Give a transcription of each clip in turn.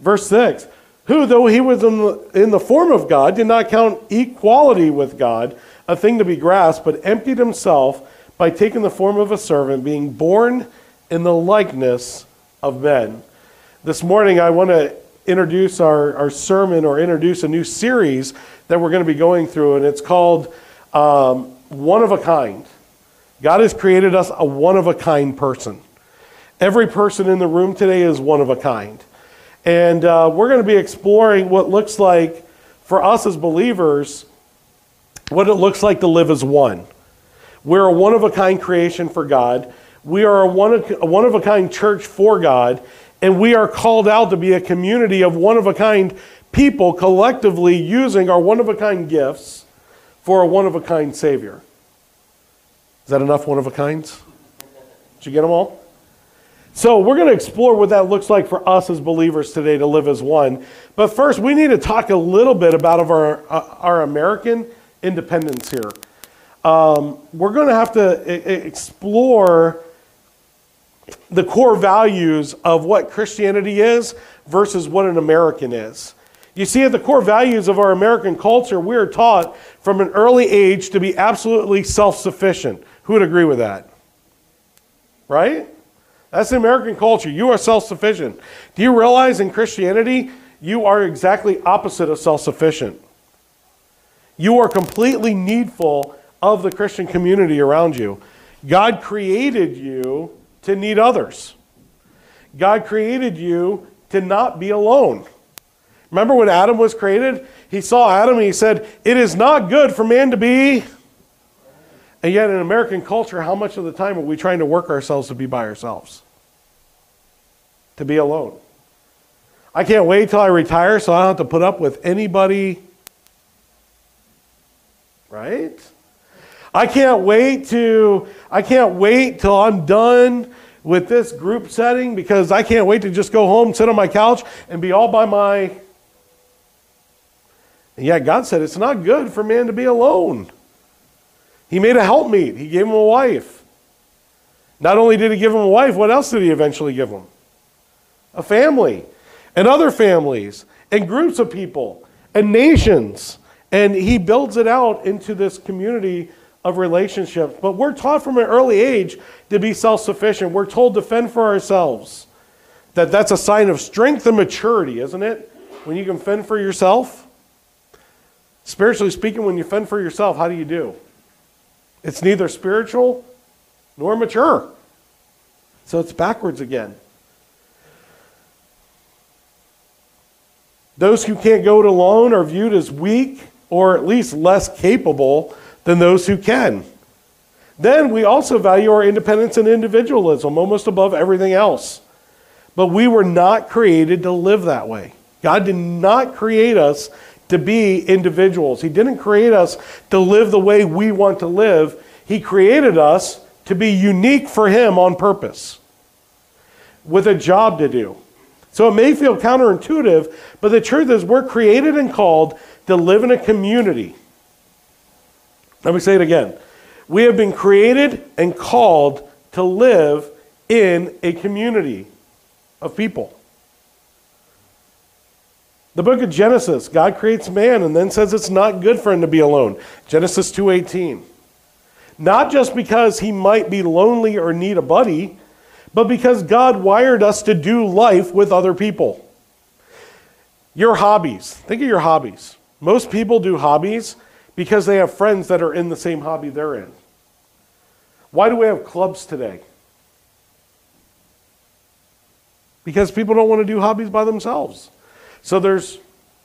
Verse 6 Who, though he was in the, in the form of God, did not count equality with God a thing to be grasped, but emptied himself by taking the form of a servant, being born in the likeness of men. This morning, I want to introduce our, our sermon or introduce a new series that we're going to be going through, and it's called um, One of a Kind. God has created us a one of a kind person. Every person in the room today is one of a kind. And uh, we're going to be exploring what looks like for us as believers, what it looks like to live as one. We're a one of a kind creation for God. We are a one of, a one of a kind church for God. And we are called out to be a community of one of a kind people collectively using our one of a kind gifts for a one of a kind Savior. Is that enough one of a kinds? Did you get them all? So, we're going to explore what that looks like for us as believers today to live as one. But first, we need to talk a little bit about our, uh, our American independence here. Um, we're going to have to explore the core values of what Christianity is versus what an American is. You see, at the core values of our American culture, we are taught from an early age to be absolutely self sufficient. Who would agree with that? Right? That's the American culture. You are self sufficient. Do you realize in Christianity, you are exactly opposite of self sufficient? You are completely needful of the Christian community around you. God created you to need others. God created you to not be alone. Remember when Adam was created? He saw Adam and he said, It is not good for man to be. And yet, in American culture, how much of the time are we trying to work ourselves to be by ourselves? To be alone. I can't wait till I retire so I don't have to put up with anybody. Right? I can't wait to I can't wait till I'm done with this group setting because I can't wait to just go home, sit on my couch, and be all by my. And yet God said it's not good for man to be alone. He made a helpmeet. He gave him a wife. Not only did he give him a wife, what else did he eventually give him? A family, and other families, and groups of people, and nations. And he builds it out into this community of relationships. But we're taught from an early age to be self sufficient. We're told to fend for ourselves. That that's a sign of strength and maturity, isn't it? When you can fend for yourself. Spiritually speaking, when you fend for yourself, how do you do? It's neither spiritual nor mature. So it's backwards again. Those who can't go it alone are viewed as weak or at least less capable than those who can. Then we also value our independence and individualism almost above everything else. But we were not created to live that way. God did not create us to be individuals. He didn't create us to live the way we want to live. He created us to be unique for Him on purpose with a job to do. So it may feel counterintuitive, but the truth is we're created and called to live in a community. Let me say it again. We have been created and called to live in a community of people. The book of Genesis, God creates man and then says it's not good for him to be alone. Genesis 2:18. Not just because he might be lonely or need a buddy, but because God wired us to do life with other people. Your hobbies. Think of your hobbies. Most people do hobbies because they have friends that are in the same hobby they're in. Why do we have clubs today? Because people don't want to do hobbies by themselves. So there's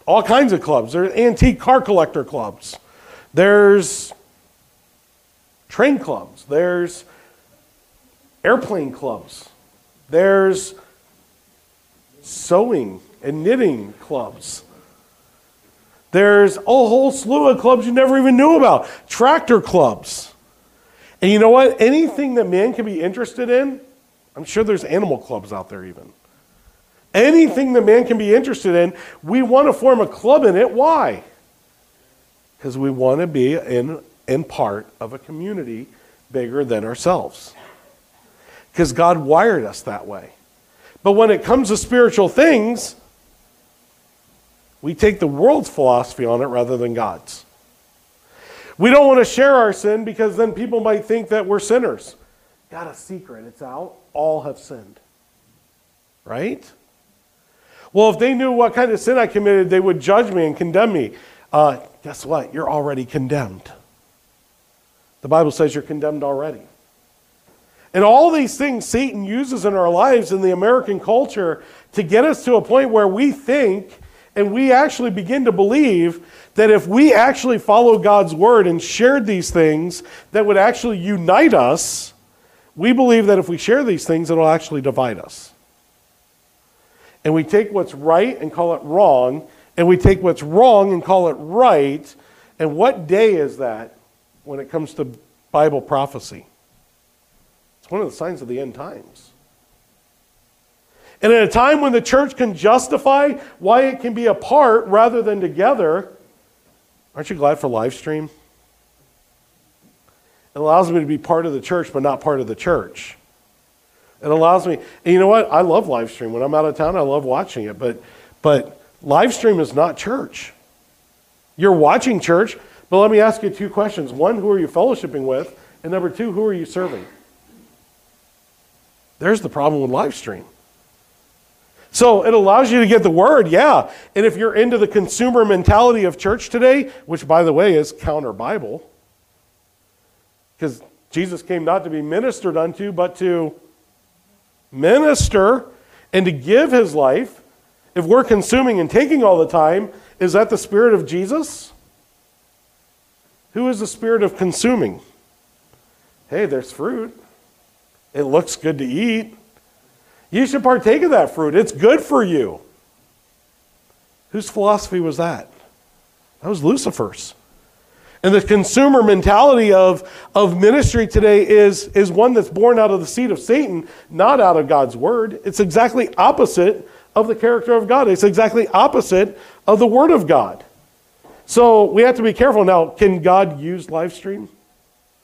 all kinds of clubs. There's antique car collector clubs. There's train clubs. There's airplane clubs. There's sewing and knitting clubs. There's a whole slew of clubs you never even knew about. Tractor clubs. And you know what? Anything that man can be interested in, I'm sure there's animal clubs out there even. Anything that man can be interested in, we want to form a club in it. Why? Because we want to be in and part of a community bigger than ourselves. Because God wired us that way. But when it comes to spiritual things, we take the world's philosophy on it rather than God's. We don't want to share our sin because then people might think that we're sinners. Got a secret, it's out. All have sinned. Right? Well, if they knew what kind of sin I committed, they would judge me and condemn me. Uh, guess what? You're already condemned. The Bible says you're condemned already. And all these things Satan uses in our lives in the American culture to get us to a point where we think and we actually begin to believe that if we actually follow God's word and shared these things that would actually unite us, we believe that if we share these things, it'll actually divide us. And we take what's right and call it wrong, and we take what's wrong and call it right. And what day is that when it comes to Bible prophecy? It's one of the signs of the end times. And at a time when the church can justify why it can be apart rather than together, aren't you glad for live stream? It allows me to be part of the church, but not part of the church. It allows me, and you know what? I love live stream. When I'm out of town, I love watching it, but, but live stream is not church. You're watching church, but let me ask you two questions. One, who are you fellowshipping with? And number two, who are you serving? There's the problem with live stream. So it allows you to get the word, yeah. And if you're into the consumer mentality of church today, which by the way is counter Bible, because Jesus came not to be ministered unto, but to minister and to give his life. If we're consuming and taking all the time, is that the spirit of Jesus? Who is the spirit of consuming? Hey, there's fruit. It looks good to eat. You should partake of that fruit. It's good for you. Whose philosophy was that? That was Lucifer's. And the consumer mentality of, of ministry today is, is one that's born out of the seed of Satan, not out of God's word. It's exactly opposite of the character of God. It's exactly opposite of the word of God. So we have to be careful. Now, can God use live stream?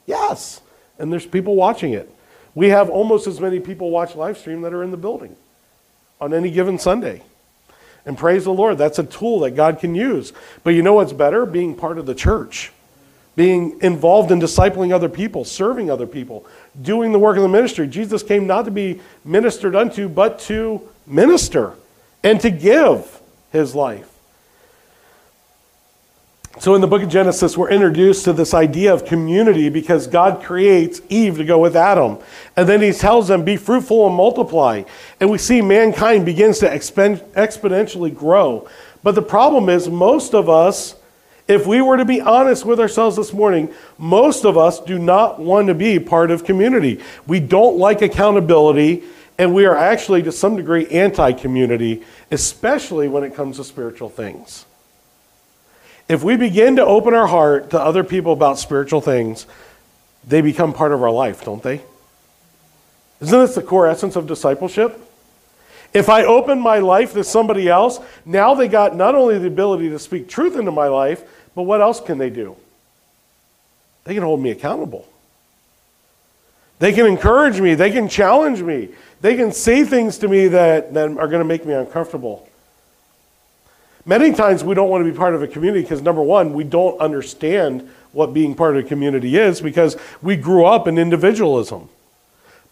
Yes. And there's people watching it. We have almost as many people watch live stream that are in the building on any given Sunday. And praise the Lord, that's a tool that God can use. But you know what's better? Being part of the church, being involved in discipling other people, serving other people, doing the work of the ministry. Jesus came not to be ministered unto, but to minister and to give his life. So, in the book of Genesis, we're introduced to this idea of community because God creates Eve to go with Adam. And then he tells them, Be fruitful and multiply. And we see mankind begins to exponentially grow. But the problem is, most of us, if we were to be honest with ourselves this morning, most of us do not want to be part of community. We don't like accountability, and we are actually, to some degree, anti community, especially when it comes to spiritual things. If we begin to open our heart to other people about spiritual things, they become part of our life, don't they? Isn't this the core essence of discipleship? If I open my life to somebody else, now they got not only the ability to speak truth into my life, but what else can they do? They can hold me accountable. They can encourage me. They can challenge me. They can say things to me that, that are going to make me uncomfortable. Many times we don't want to be part of a community because, number one, we don't understand what being part of a community is because we grew up in individualism.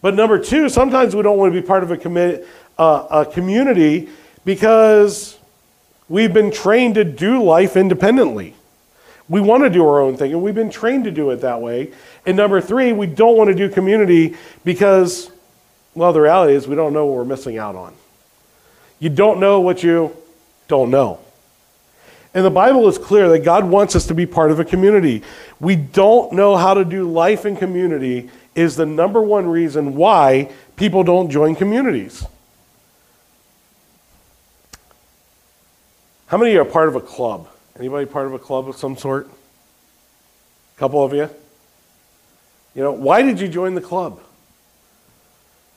But number two, sometimes we don't want to be part of a, commi- uh, a community because we've been trained to do life independently. We want to do our own thing, and we've been trained to do it that way. And number three, we don't want to do community because, well, the reality is we don't know what we're missing out on. You don't know what you don't know. And the Bible is clear that God wants us to be part of a community. We don't know how to do life in community is the number one reason why people don't join communities. How many are part of a club? Anybody part of a club of some sort? A couple of you? You know, why did you join the club?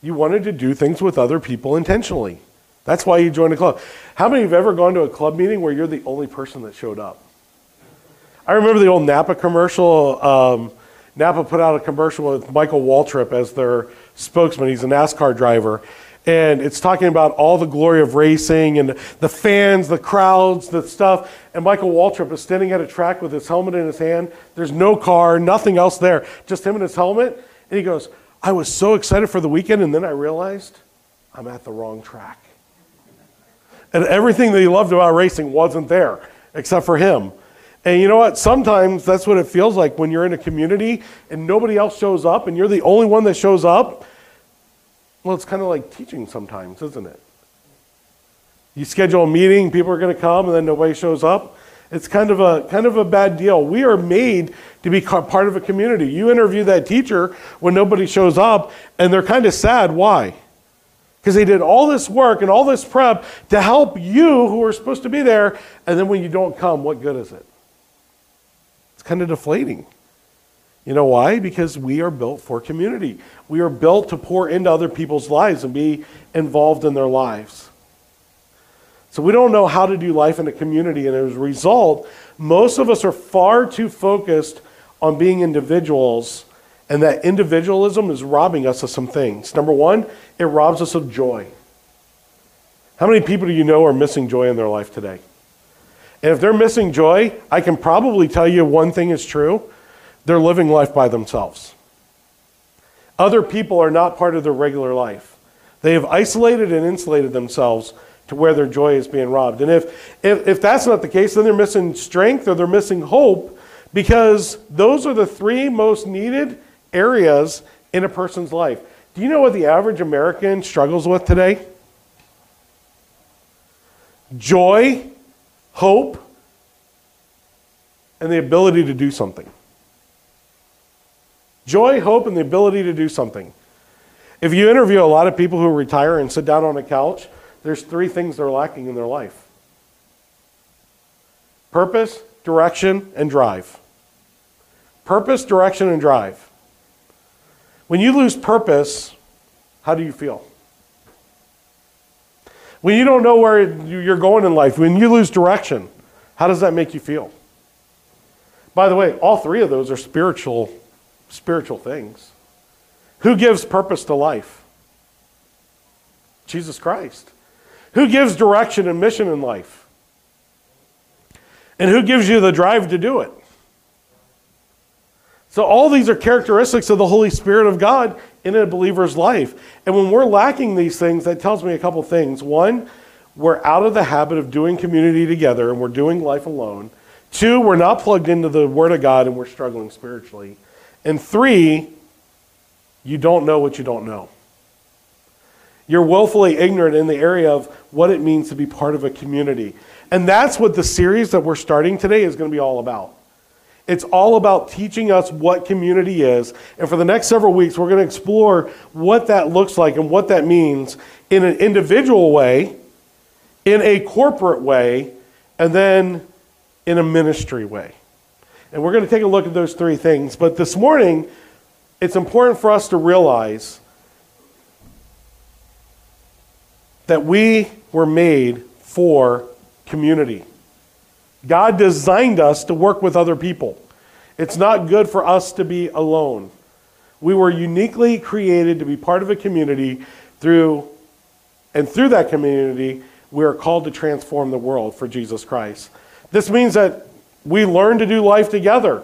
You wanted to do things with other people intentionally. That's why you joined a club. How many have ever gone to a club meeting where you're the only person that showed up? I remember the old Napa commercial. Um, Napa put out a commercial with Michael Waltrip as their spokesman. He's a NASCAR driver. And it's talking about all the glory of racing and the fans, the crowds, the stuff. And Michael Waltrip is standing at a track with his helmet in his hand. There's no car, nothing else there, just him and his helmet. And he goes, I was so excited for the weekend, and then I realized I'm at the wrong track. And everything that he loved about racing wasn't there, except for him. And you know what? Sometimes that's what it feels like when you're in a community and nobody else shows up and you're the only one that shows up. Well, it's kind of like teaching sometimes, isn't it? You schedule a meeting, people are going to come, and then nobody shows up. It's kind of a kind of a bad deal. We are made to be part of a community. You interview that teacher when nobody shows up, and they're kind of sad. Why? Because they did all this work and all this prep to help you who are supposed to be there, and then when you don't come, what good is it? It's kind of deflating. You know why? Because we are built for community. We are built to pour into other people's lives and be involved in their lives. So we don't know how to do life in a community, and as a result, most of us are far too focused on being individuals, and that individualism is robbing us of some things. Number one, it robs us of joy. How many people do you know are missing joy in their life today? And if they're missing joy, I can probably tell you one thing is true they're living life by themselves. Other people are not part of their regular life. They have isolated and insulated themselves to where their joy is being robbed. And if, if, if that's not the case, then they're missing strength or they're missing hope because those are the three most needed areas in a person's life. Do you know what the average American struggles with today? Joy hope, and the ability to do something. Joy, hope, and the ability to do something. If you interview a lot of people who retire and sit down on a couch, there's three things they're lacking in their life purpose, direction, and drive. Purpose, direction, and drive. When you lose purpose, how do you feel? When you don't know where you're going in life, when you lose direction, how does that make you feel? By the way, all three of those are spiritual spiritual things. Who gives purpose to life? Jesus Christ. Who gives direction and mission in life? And who gives you the drive to do it? So, all these are characteristics of the Holy Spirit of God in a believer's life. And when we're lacking these things, that tells me a couple things. One, we're out of the habit of doing community together and we're doing life alone. Two, we're not plugged into the Word of God and we're struggling spiritually. And three, you don't know what you don't know. You're willfully ignorant in the area of what it means to be part of a community. And that's what the series that we're starting today is going to be all about. It's all about teaching us what community is. And for the next several weeks, we're going to explore what that looks like and what that means in an individual way, in a corporate way, and then in a ministry way. And we're going to take a look at those three things. But this morning, it's important for us to realize that we were made for community. God designed us to work with other people. It's not good for us to be alone. We were uniquely created to be part of a community through and through that community we are called to transform the world for Jesus Christ. This means that we learn to do life together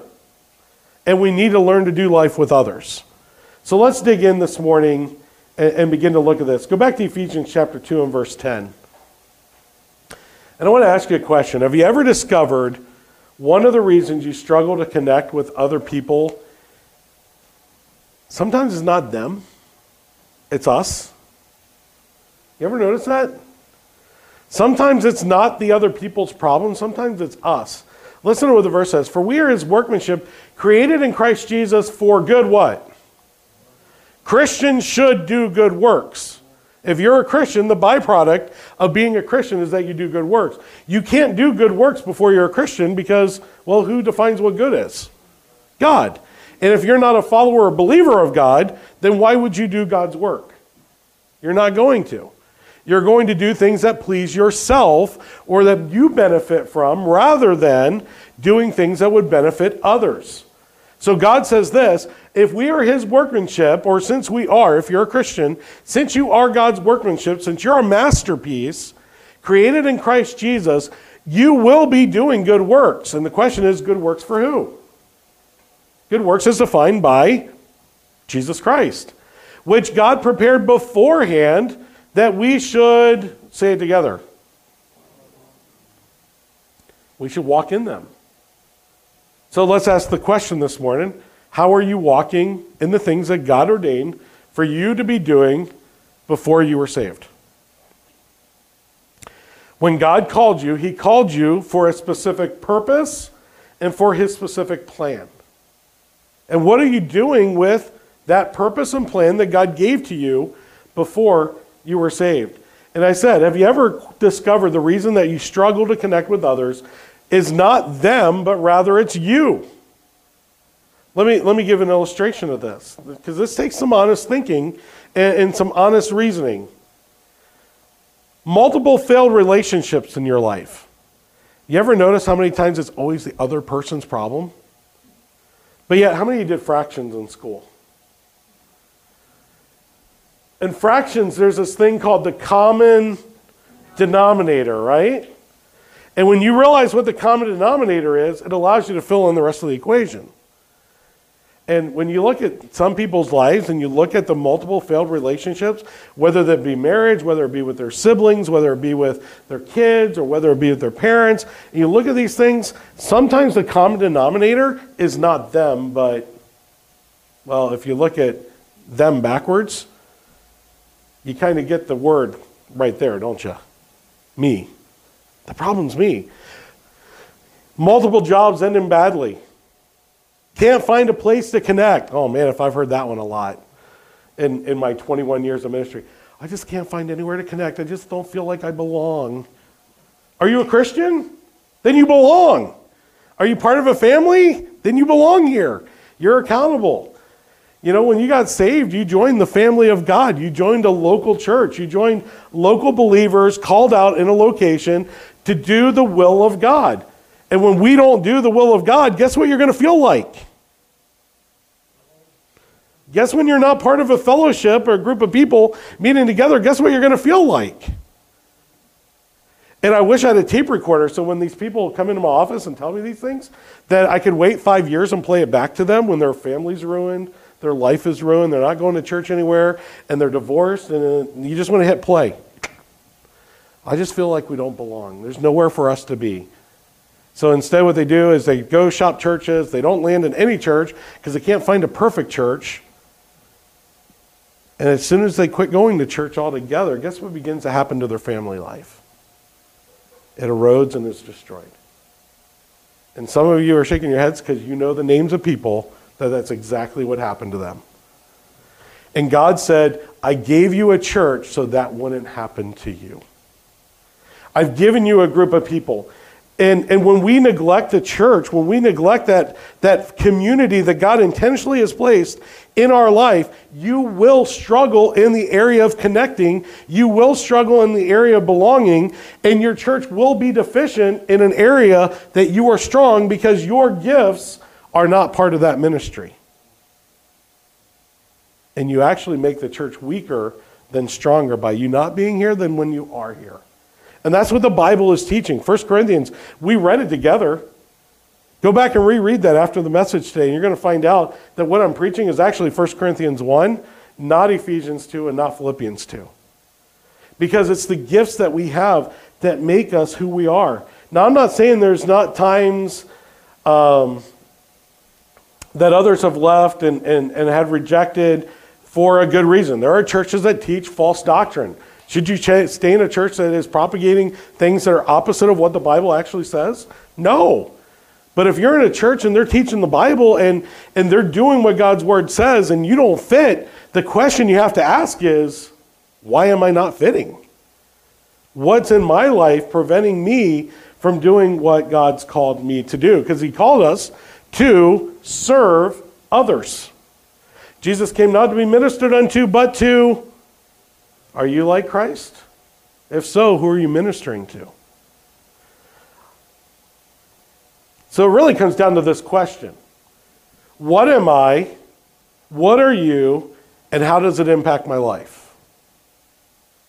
and we need to learn to do life with others. So let's dig in this morning and, and begin to look at this. Go back to Ephesians chapter 2 and verse 10. And I want to ask you a question. Have you ever discovered one of the reasons you struggle to connect with other people sometimes it's not them, it's us? You ever notice that? Sometimes it's not the other people's problem, sometimes it's us. Listen to what the verse says. For we are his workmanship, created in Christ Jesus for good what? Christians should do good works. If you're a Christian, the byproduct of being a Christian is that you do good works. You can't do good works before you're a Christian because, well, who defines what good is? God. And if you're not a follower or believer of God, then why would you do God's work? You're not going to. You're going to do things that please yourself or that you benefit from rather than doing things that would benefit others. So God says this if we are his workmanship, or since we are, if you're a Christian, since you are God's workmanship, since you're a masterpiece created in Christ Jesus, you will be doing good works. And the question is good works for who? Good works is defined by Jesus Christ, which God prepared beforehand that we should, say it together, we should walk in them. So let's ask the question this morning How are you walking in the things that God ordained for you to be doing before you were saved? When God called you, He called you for a specific purpose and for His specific plan. And what are you doing with that purpose and plan that God gave to you before you were saved? And I said, have you ever discovered the reason that you struggle to connect with others is not them, but rather it's you? Let me, let me give an illustration of this, because this takes some honest thinking and, and some honest reasoning multiple failed relationships in your life. You ever notice how many times it's always the other person's problem? But yet, how many did fractions in school? In fractions, there's this thing called the common denominator, right? And when you realize what the common denominator is, it allows you to fill in the rest of the equation. And when you look at some people's lives and you look at the multiple failed relationships, whether that be marriage, whether it be with their siblings, whether it be with their kids, or whether it be with their parents, and you look at these things, sometimes the common denominator is not them, but, well, if you look at them backwards, you kind of get the word right there, don't you? Me. The problem's me. Multiple jobs ending badly can't find a place to connect. Oh man, if I've heard that one a lot in, in my 21 years of ministry. I just can't find anywhere to connect. I just don't feel like I belong. Are you a Christian? Then you belong. Are you part of a family? Then you belong here. You're accountable. You know, when you got saved, you joined the family of God. You joined a local church. You joined local believers called out in a location to do the will of God. And when we don't do the will of God, guess what you're going to feel like? Guess when you're not part of a fellowship or a group of people meeting together, guess what you're going to feel like? And I wish I had a tape recorder so when these people come into my office and tell me these things, that I could wait five years and play it back to them when their family's ruined, their life is ruined, they're not going to church anywhere, and they're divorced, and uh, you just want to hit play. I just feel like we don't belong. There's nowhere for us to be. So instead, what they do is they go shop churches. They don't land in any church because they can't find a perfect church. And as soon as they quit going to church altogether, guess what begins to happen to their family life? It erodes and is destroyed. And some of you are shaking your heads because you know the names of people that that's exactly what happened to them. And God said, I gave you a church so that wouldn't happen to you. I've given you a group of people. And, and when we neglect the church, when we neglect that, that community that God intentionally has placed in our life, you will struggle in the area of connecting. You will struggle in the area of belonging, and your church will be deficient in an area that you are strong because your gifts are not part of that ministry. And you actually make the church weaker than stronger by you not being here than when you are here. And that's what the Bible is teaching. 1 Corinthians, we read it together. Go back and reread that after the message today, and you're going to find out that what I'm preaching is actually 1 Corinthians 1, not Ephesians 2, and not Philippians 2. Because it's the gifts that we have that make us who we are. Now, I'm not saying there's not times um, that others have left and, and, and had rejected for a good reason. There are churches that teach false doctrine. Should you stay in a church that is propagating things that are opposite of what the Bible actually says? No. But if you're in a church and they're teaching the Bible and, and they're doing what God's word says and you don't fit, the question you have to ask is, why am I not fitting? What's in my life preventing me from doing what God's called me to do? Because He called us to serve others. Jesus came not to be ministered unto, but to are you like Christ? If so, who are you ministering to? So it really comes down to this question What am I? What are you? And how does it impact my life?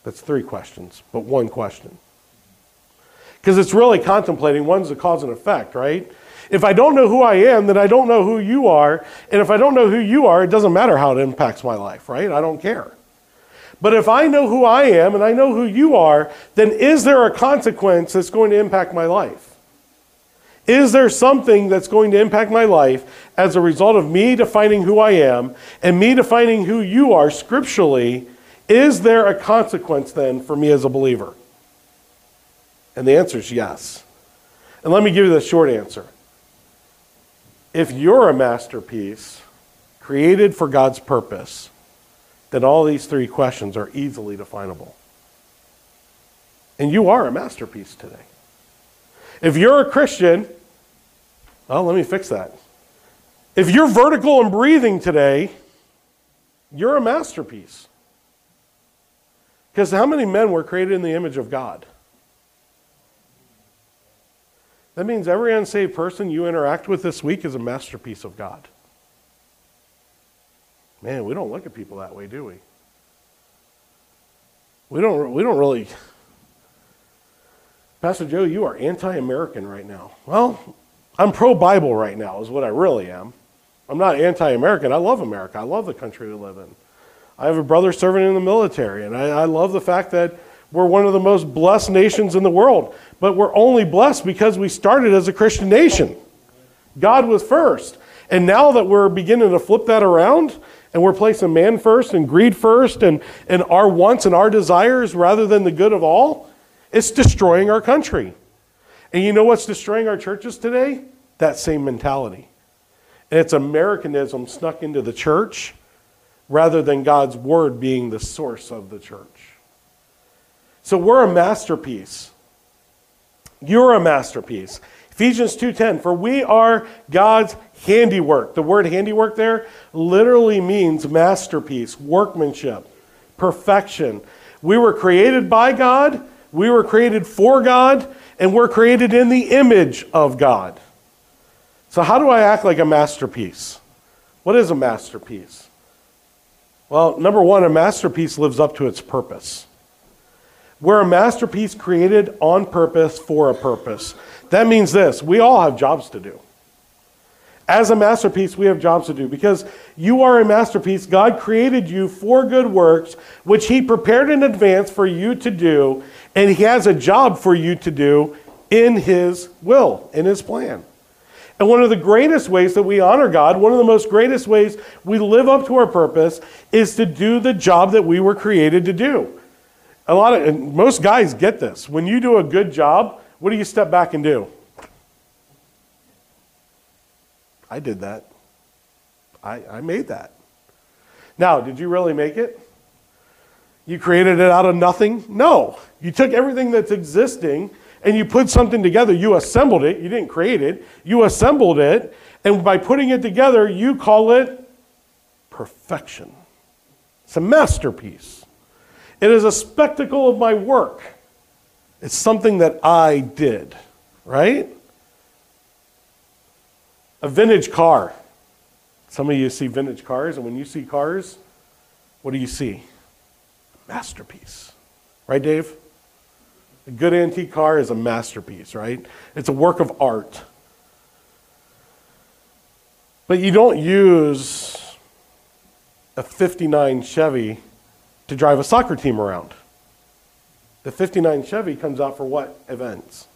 That's three questions, but one question. Because it's really contemplating one's the cause and effect, right? If I don't know who I am, then I don't know who you are. And if I don't know who you are, it doesn't matter how it impacts my life, right? I don't care. But if I know who I am and I know who you are, then is there a consequence that's going to impact my life? Is there something that's going to impact my life as a result of me defining who I am and me defining who you are scripturally? Is there a consequence then for me as a believer? And the answer is yes. And let me give you the short answer. If you're a masterpiece created for God's purpose, then all these three questions are easily definable. And you are a masterpiece today. If you're a Christian, well, let me fix that. If you're vertical and breathing today, you're a masterpiece. Because how many men were created in the image of God? That means every unsaved person you interact with this week is a masterpiece of God. Man, we don't look at people that way, do we? We don't, we don't really. Pastor Joe, you are anti American right now. Well, I'm pro Bible right now, is what I really am. I'm not anti American. I love America. I love the country we live in. I have a brother serving in the military, and I, I love the fact that we're one of the most blessed nations in the world. But we're only blessed because we started as a Christian nation. God was first. And now that we're beginning to flip that around, and we're placing man first and greed first and, and our wants and our desires rather than the good of all, it's destroying our country. And you know what's destroying our churches today? That same mentality. And it's Americanism snuck into the church rather than God's word being the source of the church. So we're a masterpiece. You're a masterpiece. Ephesians 2:10 For we are God's handiwork. The word handiwork there literally means masterpiece, workmanship, perfection. We were created by God, we were created for God, and we're created in the image of God. So how do I act like a masterpiece? What is a masterpiece? Well, number 1, a masterpiece lives up to its purpose. We're a masterpiece created on purpose for a purpose. That means this we all have jobs to do. As a masterpiece, we have jobs to do because you are a masterpiece. God created you for good works, which He prepared in advance for you to do, and He has a job for you to do in His will, in His plan. And one of the greatest ways that we honor God, one of the most greatest ways we live up to our purpose, is to do the job that we were created to do. A lot of most guys get this. When you do a good job, what do you step back and do? I did that. I, I made that. Now, did you really make it? You created it out of nothing? No. You took everything that's existing and you put something together. You assembled it. You didn't create it. You assembled it. And by putting it together, you call it perfection. It's a masterpiece. It is a spectacle of my work. It's something that I did, right? A vintage car. Some of you see vintage cars, and when you see cars, what do you see? A masterpiece. Right, Dave? A good antique car is a masterpiece, right? It's a work of art. But you don't use a 59 Chevy to drive a soccer team around. The 59 Chevy comes out for what events?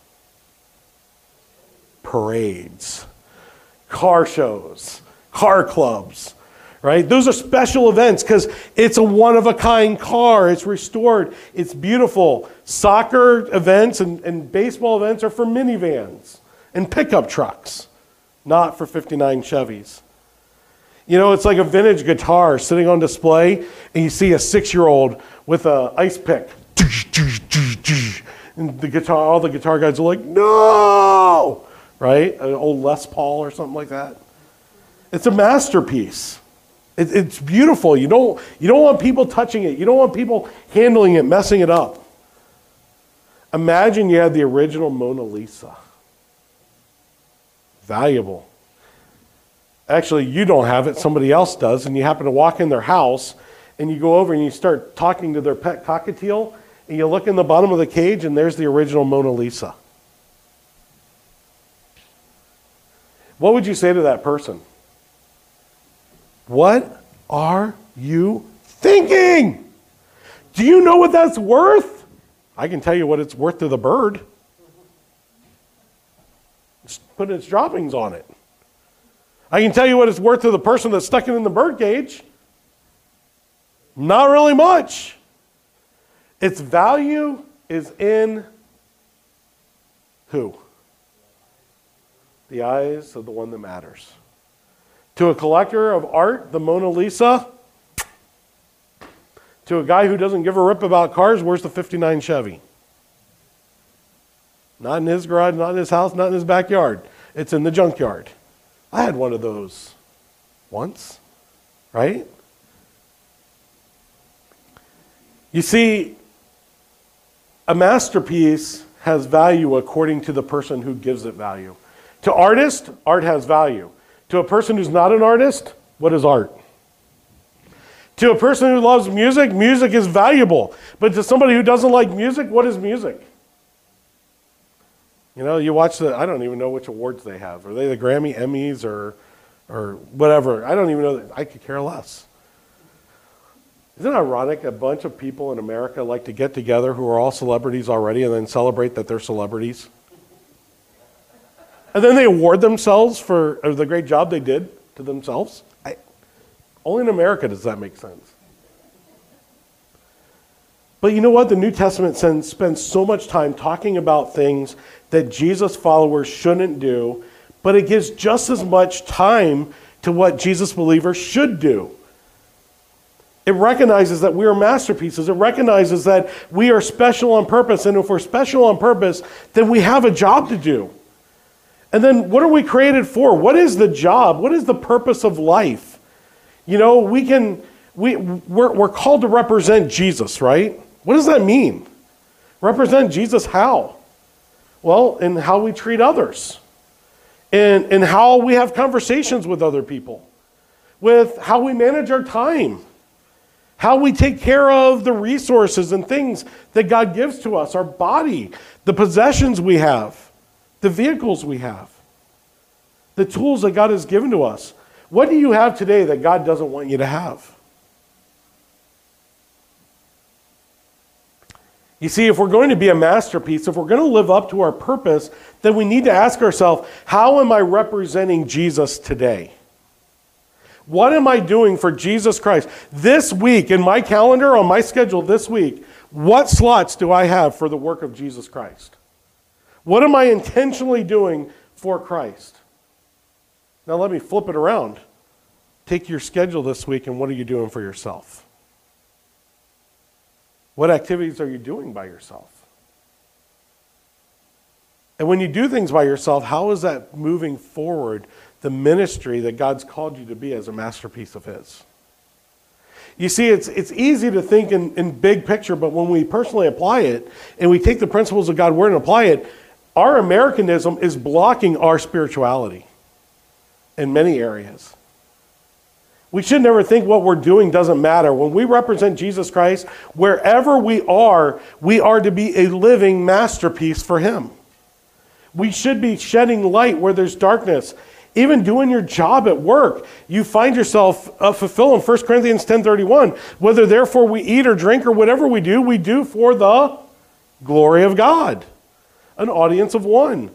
Parades, car shows, car clubs, right? Those are special events because it's a one of a kind car. It's restored, it's beautiful. Soccer events and, and baseball events are for minivans and pickup trucks, not for 59 Chevys. You know, it's like a vintage guitar sitting on display, and you see a six year old with an ice pick. And the guitar, all the guitar guys are like, no! Right? An old Les Paul or something like that. It's a masterpiece. It, it's beautiful. You don't, you don't want people touching it, you don't want people handling it, messing it up. Imagine you had the original Mona Lisa. Valuable. Actually, you don't have it, somebody else does, and you happen to walk in their house and you go over and you start talking to their pet cockatiel and you look in the bottom of the cage and there's the original Mona Lisa. What would you say to that person? What are you thinking? Do you know what that's worth? I can tell you what it's worth to the bird. It's putting its droppings on it. I can tell you what it's worth to the person that's stuck it in the bird cage. Not really much. Its value is in who? The eyes of the one that matters. To a collector of art, the Mona Lisa. To a guy who doesn't give a rip about cars, where's the 59 Chevy? Not in his garage, not in his house, not in his backyard. It's in the junkyard. I had one of those once, right? You see, a masterpiece has value according to the person who gives it value. To artist, art has value. To a person who's not an artist, what is art? To a person who loves music, music is valuable. But to somebody who doesn't like music, what is music? You know, you watch the, I don't even know which awards they have. Are they the Grammy, Emmys, or, or whatever? I don't even know. I could care less. Isn't it ironic a bunch of people in America like to get together who are all celebrities already and then celebrate that they're celebrities? And then they award themselves for the great job they did to themselves? I, only in America does that make sense. But you know what? The New Testament spends so much time talking about things that Jesus followers shouldn't do, but it gives just as much time to what Jesus believers should do. It recognizes that we are masterpieces. It recognizes that we are special on purpose. And if we're special on purpose, then we have a job to do. And then what are we created for? What is the job? What is the purpose of life? You know, we can, we, we're, we're called to represent Jesus, right? What does that mean? Represent Jesus how? Well, in how we treat others, in, in how we have conversations with other people, with how we manage our time, how we take care of the resources and things that God gives to us, our body, the possessions we have, the vehicles we have, the tools that God has given to us. What do you have today that God doesn't want you to have? You see, if we're going to be a masterpiece, if we're going to live up to our purpose, then we need to ask ourselves how am I representing Jesus today? What am I doing for Jesus Christ? This week, in my calendar, on my schedule this week, what slots do I have for the work of Jesus Christ? What am I intentionally doing for Christ? Now, let me flip it around. Take your schedule this week, and what are you doing for yourself? What activities are you doing by yourself? And when you do things by yourself, how is that moving forward the ministry that God's called you to be as a masterpiece of His? You see, it's, it's easy to think in, in big picture, but when we personally apply it and we take the principles of God's Word and apply it, our Americanism is blocking our spirituality in many areas. We should never think what we're doing doesn't matter. When we represent Jesus Christ, wherever we are, we are to be a living masterpiece for Him. We should be shedding light where there's darkness. Even doing your job at work, you find yourself uh, fulfilling 1 Corinthians 10:31. Whether therefore we eat or drink or whatever we do, we do for the glory of God. An audience of one.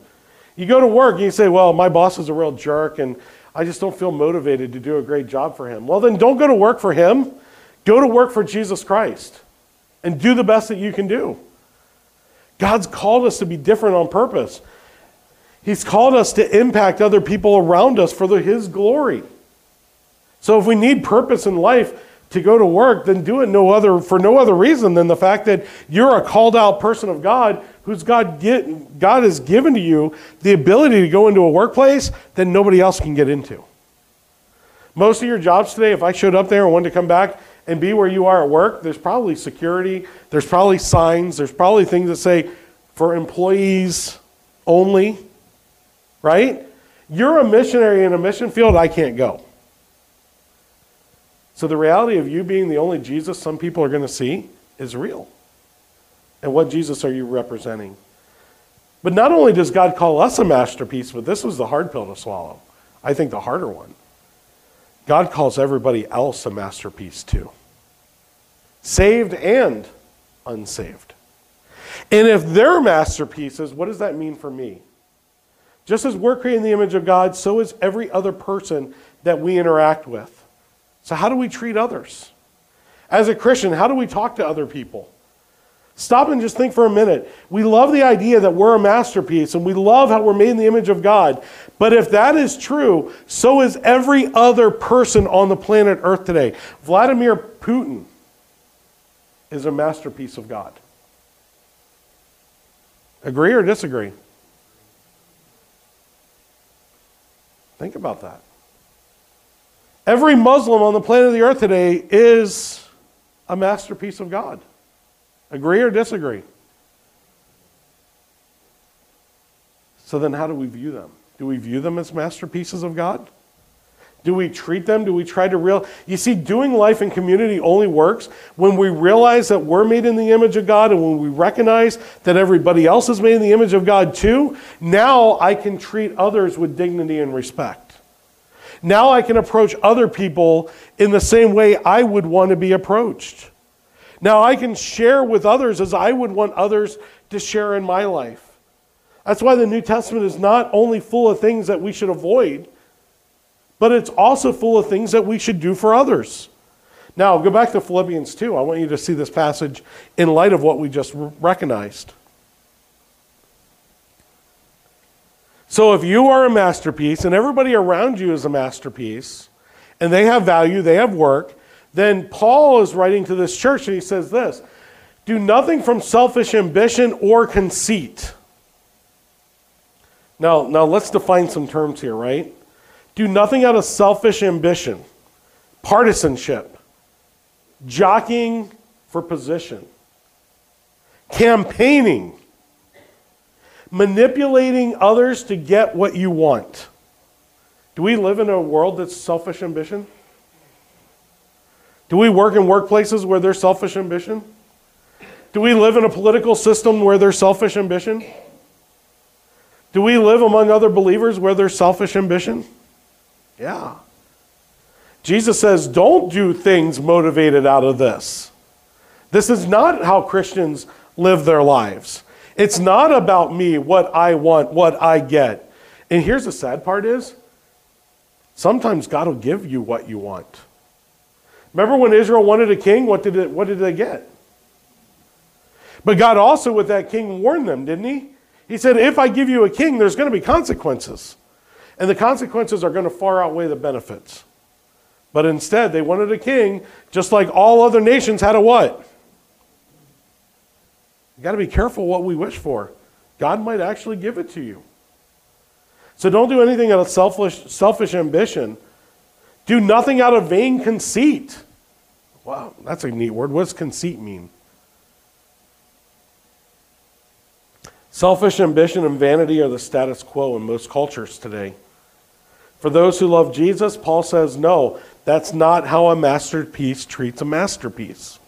You go to work and you say, "Well, my boss is a real jerk and I just don't feel motivated to do a great job for him. Well, then don't go to work for him. Go to work for Jesus Christ and do the best that you can do. God's called us to be different on purpose. He's called us to impact other people around us for the, His glory. So if we need purpose in life to go to work, then do it no other, for no other reason than the fact that you're a called out person of God who's God, get, God has given to you the ability to go into a workplace that nobody else can get into. Most of your jobs today, if I showed up there and wanted to come back and be where you are at work, there's probably security, there's probably signs, there's probably things that say for employees only, right? You're a missionary in a mission field, I can't go. So the reality of you being the only Jesus some people are going to see is real. And what Jesus are you representing? But not only does God call us a masterpiece, but this was the hard pill to swallow. I think the harder one. God calls everybody else a masterpiece too. Saved and unsaved. And if they're masterpieces, what does that mean for me? Just as we're creating the image of God, so is every other person that we interact with. So, how do we treat others? As a Christian, how do we talk to other people? Stop and just think for a minute. We love the idea that we're a masterpiece and we love how we're made in the image of God. But if that is true, so is every other person on the planet Earth today. Vladimir Putin is a masterpiece of God. Agree or disagree? Think about that. Every Muslim on the planet of the earth today is a masterpiece of God. Agree or disagree? So then, how do we view them? Do we view them as masterpieces of God? Do we treat them? Do we try to real? You see, doing life in community only works when we realize that we're made in the image of God and when we recognize that everybody else is made in the image of God too. Now I can treat others with dignity and respect. Now I can approach other people in the same way I would want to be approached. Now I can share with others as I would want others to share in my life. That's why the New Testament is not only full of things that we should avoid but it's also full of things that we should do for others. Now, go back to Philippians 2. I want you to see this passage in light of what we just recognized. So, if you are a masterpiece and everybody around you is a masterpiece, and they have value, they have work, then Paul is writing to this church and he says this Do nothing from selfish ambition or conceit. Now, now let's define some terms here, right? Do nothing out of selfish ambition, partisanship, jockeying for position, campaigning, manipulating others to get what you want. Do we live in a world that's selfish ambition? Do we work in workplaces where there's selfish ambition? Do we live in a political system where there's selfish ambition? Do we live among other believers where there's selfish ambition? Yeah. Jesus says, don't do things motivated out of this. This is not how Christians live their lives. It's not about me, what I want, what I get. And here's the sad part is sometimes God will give you what you want. Remember when Israel wanted a king, what did, it, what did they get? But God also, with that king, warned them, didn't he? He said, If I give you a king, there's going to be consequences. And the consequences are going to far outweigh the benefits. But instead, they wanted a king, just like all other nations had a what? You got to be careful what we wish for. God might actually give it to you. So don't do anything out of selfish, selfish ambition. Do nothing out of vain conceit. Wow, that's a neat word. What does conceit mean? Selfish ambition and vanity are the status quo in most cultures today. For those who love Jesus, Paul says, no, that's not how a masterpiece treats a masterpiece.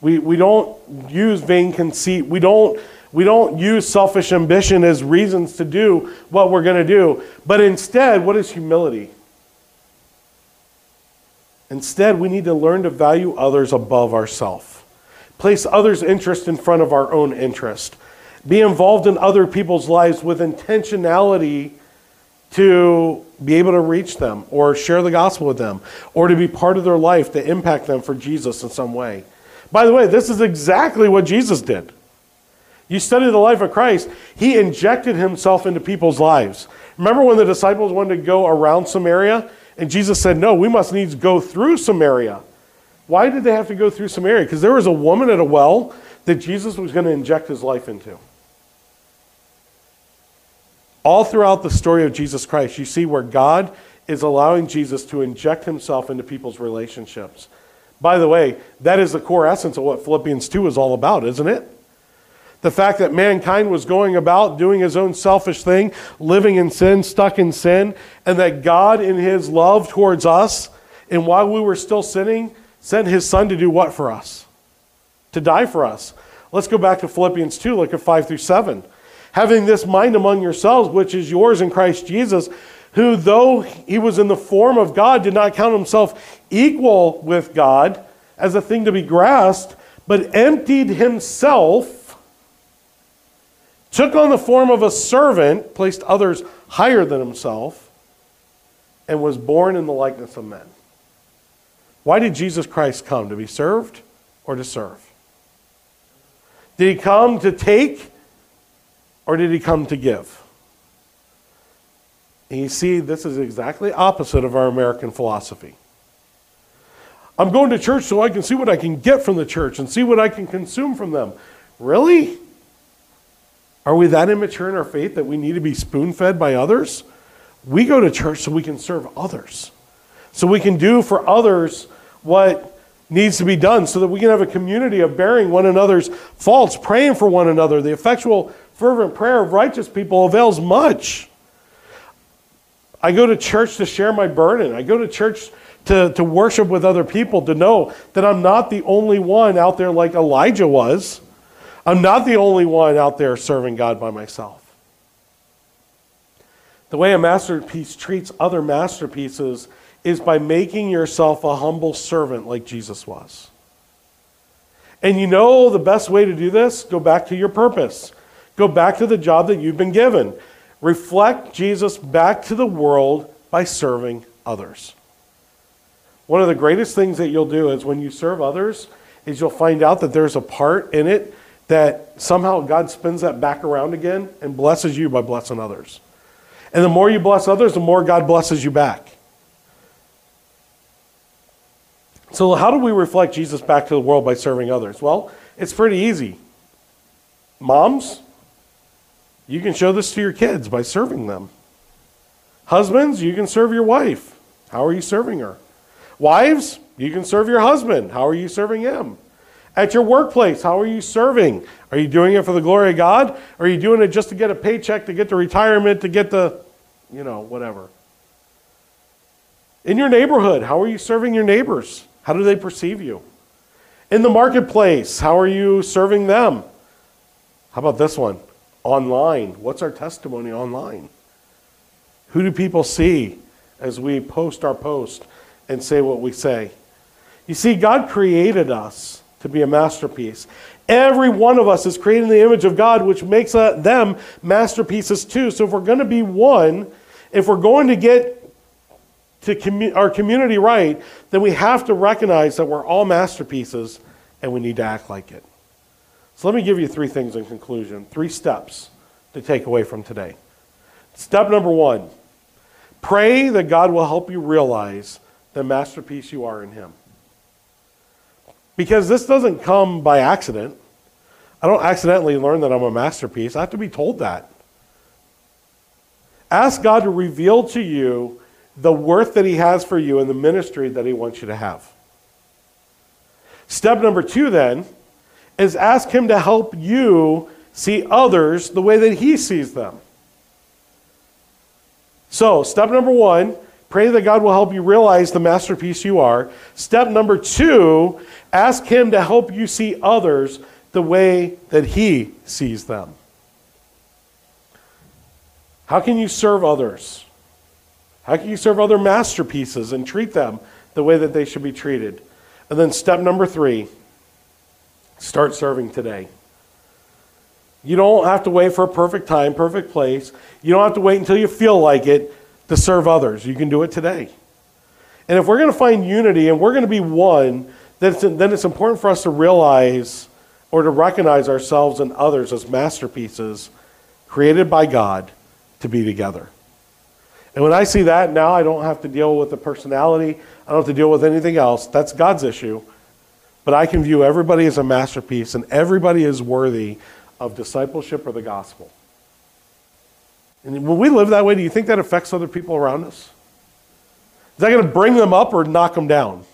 We, we don't use vain conceit. We don't, we don't use selfish ambition as reasons to do what we're going to do. But instead, what is humility? Instead, we need to learn to value others above ourselves, place others' interest in front of our own interest, be involved in other people's lives with intentionality to be able to reach them or share the gospel with them or to be part of their life to impact them for Jesus in some way. By the way, this is exactly what Jesus did. You study the life of Christ, he injected himself into people's lives. Remember when the disciples wanted to go around Samaria? And Jesus said, No, we must needs go through Samaria. Why did they have to go through Samaria? Because there was a woman at a well that Jesus was going to inject his life into. All throughout the story of Jesus Christ, you see where God is allowing Jesus to inject himself into people's relationships. By the way, that is the core essence of what Philippians 2 is all about, isn't it? The fact that mankind was going about doing his own selfish thing, living in sin, stuck in sin, and that God, in his love towards us, and while we were still sinning, sent his son to do what for us? To die for us. Let's go back to Philippians 2, look at 5 through 7. Having this mind among yourselves, which is yours in Christ Jesus, who, though he was in the form of God, did not count himself equal with God as a thing to be grasped, but emptied himself, took on the form of a servant, placed others higher than himself, and was born in the likeness of men. Why did Jesus Christ come? To be served or to serve? Did he come to take or did he come to give? And you see, this is exactly opposite of our American philosophy. I'm going to church so I can see what I can get from the church and see what I can consume from them. Really? Are we that immature in our faith that we need to be spoon fed by others? We go to church so we can serve others, so we can do for others what needs to be done, so that we can have a community of bearing one another's faults, praying for one another. The effectual, fervent prayer of righteous people avails much. I go to church to share my burden. I go to church to, to worship with other people, to know that I'm not the only one out there like Elijah was. I'm not the only one out there serving God by myself. The way a masterpiece treats other masterpieces is by making yourself a humble servant like Jesus was. And you know the best way to do this? Go back to your purpose. Go back to the job that you've been given. Reflect Jesus back to the world by serving others. One of the greatest things that you'll do is when you serve others is you'll find out that there's a part in it that somehow God spins that back around again and blesses you by blessing others. And the more you bless others, the more God blesses you back. So, how do we reflect Jesus back to the world by serving others? Well, it's pretty easy. Moms, you can show this to your kids by serving them. Husbands, you can serve your wife. How are you serving her? Wives, you can serve your husband. How are you serving him? At your workplace, how are you serving? Are you doing it for the glory of God? Are you doing it just to get a paycheck, to get the retirement, to get the, you know, whatever? In your neighborhood, how are you serving your neighbors? How do they perceive you? In the marketplace, how are you serving them? How about this one? online. What's our testimony online? Who do people see as we post our post and say what we say? You see, God created us to be a masterpiece. Every one of us is created in the image of God, which makes uh, them masterpieces too. So if we're going to be one, if we're going to get to commu- our community right, then we have to recognize that we're all masterpieces and we need to act like it. So let me give you three things in conclusion, three steps to take away from today. Step number one pray that God will help you realize the masterpiece you are in Him. Because this doesn't come by accident. I don't accidentally learn that I'm a masterpiece. I have to be told that. Ask God to reveal to you the worth that He has for you and the ministry that He wants you to have. Step number two, then, is ask Him to help you see others the way that He sees them. So, step number one, pray that God will help you realize the masterpiece you are. Step number two, ask Him to help you see others the way that He sees them. How can you serve others? How can you serve other masterpieces and treat them the way that they should be treated? And then, step number three, Start serving today. You don't have to wait for a perfect time, perfect place. You don't have to wait until you feel like it to serve others. You can do it today. And if we're going to find unity and we're going to be one, then it's, then it's important for us to realize or to recognize ourselves and others as masterpieces created by God to be together. And when I see that, now I don't have to deal with the personality, I don't have to deal with anything else. That's God's issue. But I can view everybody as a masterpiece, and everybody is worthy of discipleship or the gospel. And when we live that way, do you think that affects other people around us? Is that going to bring them up or knock them down?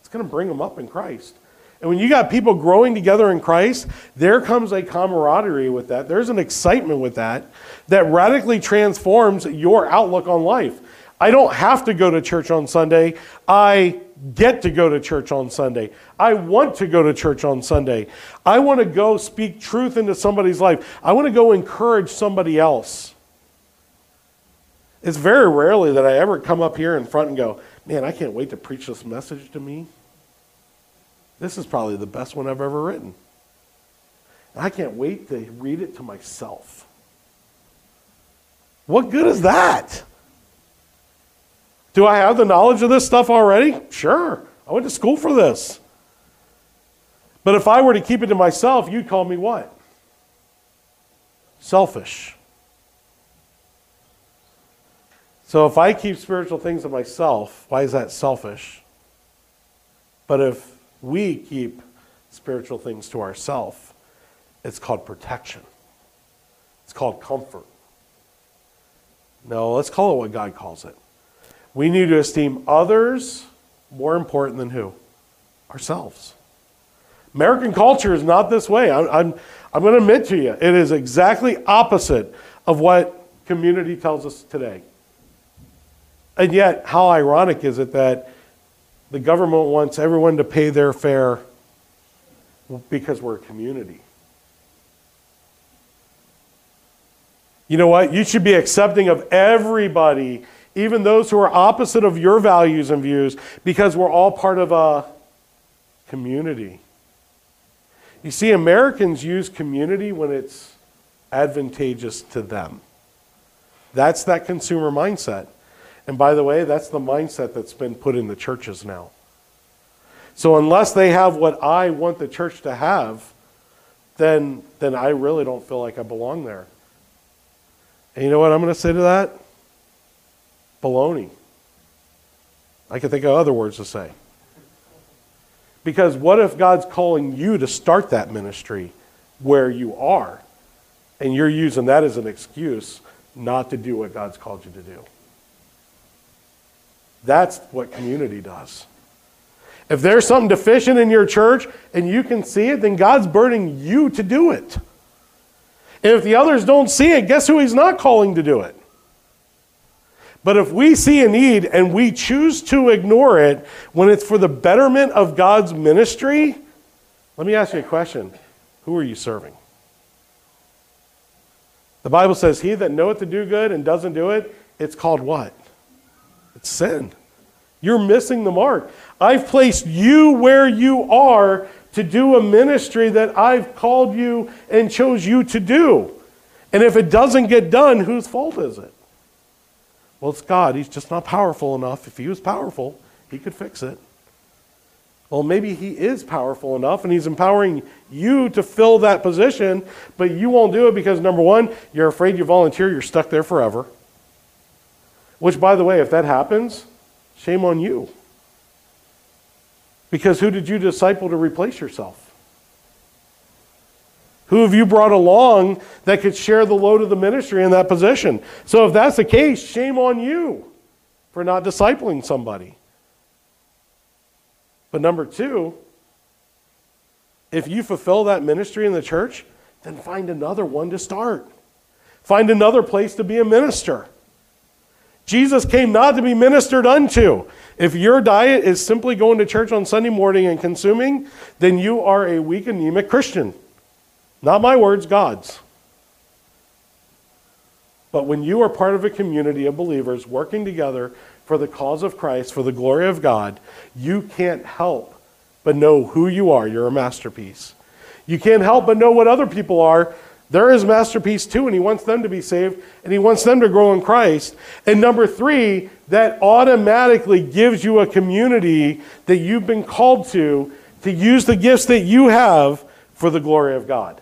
It's going to bring them up in Christ. And when you got people growing together in Christ, there comes a camaraderie with that. There's an excitement with that that radically transforms your outlook on life. I don't have to go to church on Sunday. I get to go to church on Sunday. I want to go to church on Sunday. I want to go speak truth into somebody's life. I want to go encourage somebody else. It's very rarely that I ever come up here in front and go, man, I can't wait to preach this message to me. This is probably the best one I've ever written. And I can't wait to read it to myself. What good is that? Do I have the knowledge of this stuff already? Sure. I went to school for this. But if I were to keep it to myself, you'd call me what? Selfish. So if I keep spiritual things to myself, why is that selfish? But if we keep spiritual things to ourselves, it's called protection. It's called comfort. No, let's call it what God calls it. We need to esteem others more important than who? Ourselves. American culture is not this way. I'm, I'm, I'm going to admit to you, it is exactly opposite of what community tells us today. And yet, how ironic is it that the government wants everyone to pay their fare because we're a community? You know what? You should be accepting of everybody, even those who are opposite of your values and views, because we're all part of a community. You see, Americans use community when it's advantageous to them. That's that consumer mindset. And by the way, that's the mindset that's been put in the churches now. So unless they have what I want the church to have, then, then I really don't feel like I belong there. And you know what I'm going to say to that? Baloney. I can think of other words to say. Because what if God's calling you to start that ministry where you are, and you're using that as an excuse not to do what God's called you to do? That's what community does. If there's something deficient in your church and you can see it, then God's burning you to do it. And if the others don't see it, guess who He's not calling to do it? But if we see a need and we choose to ignore it when it's for the betterment of God's ministry, let me ask you a question Who are you serving? The Bible says, He that knoweth to do good and doesn't do it, it's called what? It's sin. You're missing the mark. I've placed you where you are to do a ministry that I've called you and chose you to do. And if it doesn't get done, whose fault is it? Well, it's God. He's just not powerful enough. If he was powerful, he could fix it. Well, maybe he is powerful enough and he's empowering you to fill that position, but you won't do it because, number one, you're afraid you volunteer, you're stuck there forever. Which, by the way, if that happens, shame on you. Because who did you disciple to replace yourself? Who have you brought along that could share the load of the ministry in that position? So, if that's the case, shame on you for not discipling somebody. But number two, if you fulfill that ministry in the church, then find another one to start. Find another place to be a minister. Jesus came not to be ministered unto. If your diet is simply going to church on Sunday morning and consuming, then you are a weak, anemic Christian. Not my words, God's. But when you are part of a community of believers working together for the cause of Christ, for the glory of God, you can't help but know who you are. You're a masterpiece. You can't help but know what other people are they're his masterpiece too, and he wants them to be saved, and he wants them to grow in Christ. And number three, that automatically gives you a community that you've been called to to use the gifts that you have for the glory of God.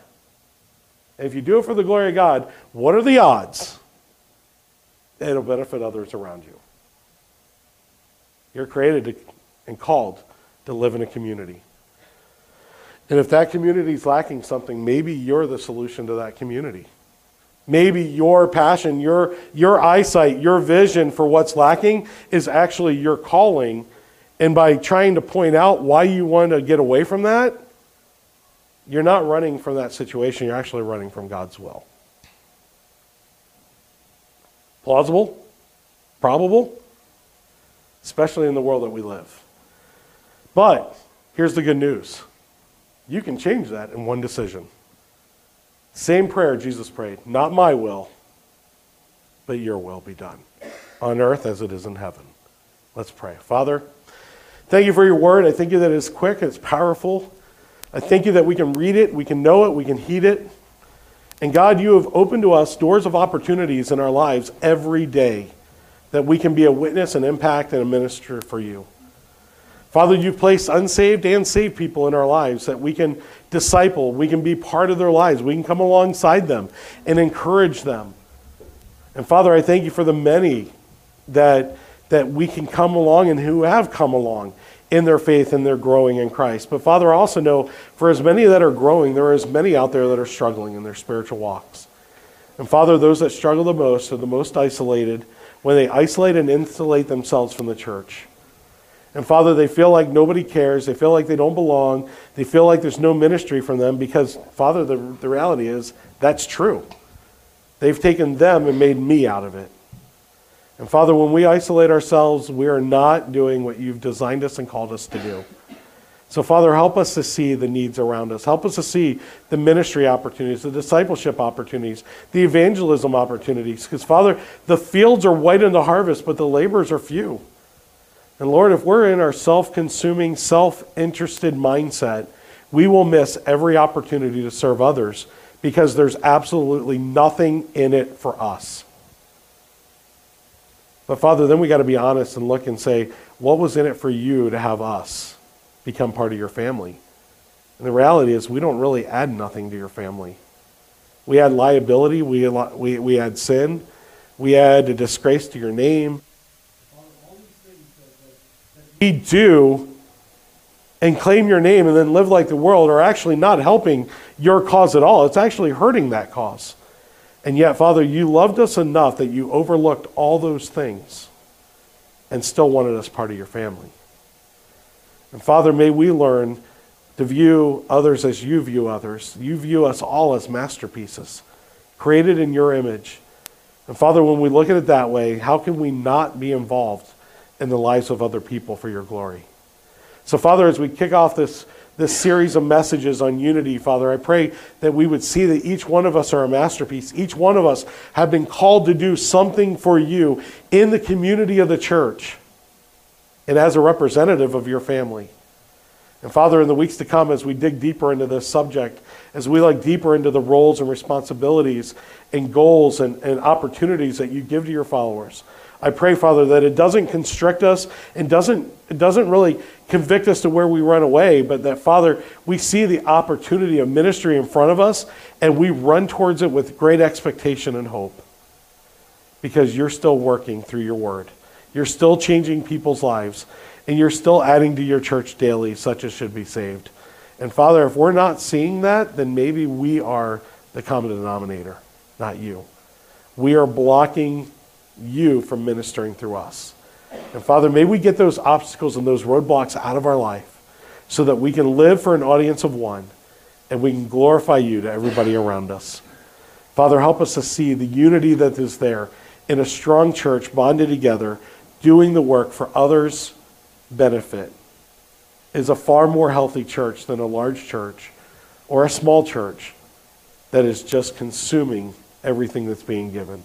If you do it for the glory of God, what are the odds it'll benefit others around you? You're created to, and called to live in a community. And if that community is lacking something, maybe you're the solution to that community. Maybe your passion, your, your eyesight, your vision for what's lacking is actually your calling, And by trying to point out why you want to get away from that, you're not running from that situation, you're actually running from God's will. Plausible? Probable? Especially in the world that we live. But here's the good news you can change that in one decision. Same prayer Jesus prayed Not my will, but your will be done on earth as it is in heaven. Let's pray. Father, thank you for your word. I thank you that it's quick, it's powerful. I thank you that we can read it, we can know it, we can heed it. And God, you have opened to us doors of opportunities in our lives every day that we can be a witness an impact and a minister for you. Father, you've placed unsaved and saved people in our lives that we can disciple, we can be part of their lives, we can come alongside them and encourage them. And Father, I thank you for the many that, that we can come along and who have come along in their faith and their growing in Christ. But Father, I also know for as many that are growing, there are as many out there that are struggling in their spiritual walks. And Father, those that struggle the most are the most isolated when they isolate and insulate themselves from the church. And Father, they feel like nobody cares. They feel like they don't belong. They feel like there's no ministry from them because, Father, the, the reality is that's true. They've taken them and made me out of it. And Father, when we isolate ourselves, we are not doing what you've designed us and called us to do. So, Father, help us to see the needs around us. Help us to see the ministry opportunities, the discipleship opportunities, the evangelism opportunities. Because, Father, the fields are white in the harvest, but the laborers are few. And Lord, if we're in our self consuming, self interested mindset, we will miss every opportunity to serve others because there's absolutely nothing in it for us. But Father, then we got to be honest and look and say, what was in it for you to have us become part of your family? And the reality is, we don't really add nothing to your family. We add liability, we, we, we add sin, we add a disgrace to your name. We do and claim your name and then live like the world are actually not helping your cause at all. It's actually hurting that cause. And yet, Father, you loved us enough that you overlooked all those things and still wanted us part of your family. And Father, may we learn to view others as you view others. You view us all as masterpieces, created in your image. And Father, when we look at it that way, how can we not be involved in the lives of other people for your glory? So, Father, as we kick off this this series of messages on unity, Father. I pray that we would see that each one of us are a masterpiece. Each one of us have been called to do something for you in the community of the church and as a representative of your family. And Father, in the weeks to come, as we dig deeper into this subject, as we look deeper into the roles and responsibilities and goals and, and opportunities that you give to your followers, I pray, Father, that it doesn't constrict us and doesn't, it doesn't really convict us to where we run away, but that, Father, we see the opportunity of ministry in front of us and we run towards it with great expectation and hope because you're still working through your word. You're still changing people's lives and you're still adding to your church daily, such as should be saved. And Father, if we're not seeing that, then maybe we are the common denominator, not you. We are blocking you from ministering through us. And Father, may we get those obstacles and those roadblocks out of our life so that we can live for an audience of one and we can glorify you to everybody around us. Father, help us to see the unity that is there in a strong church bonded together, doing the work for others' benefit is a far more healthy church than a large church or a small church that is just consuming everything that's being given.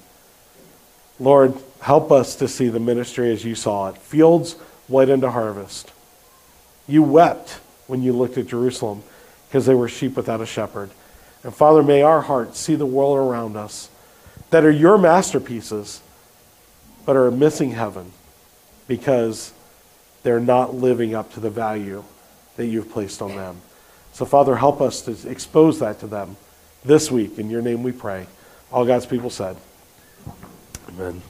Lord, help us to see the ministry as you saw it fields white into harvest. You wept when you looked at Jerusalem because they were sheep without a shepherd. And Father, may our hearts see the world around us that are your masterpieces, but are missing heaven because they're not living up to the value that you've placed on them. So, Father, help us to expose that to them this week. In your name we pray. All God's people said. Amen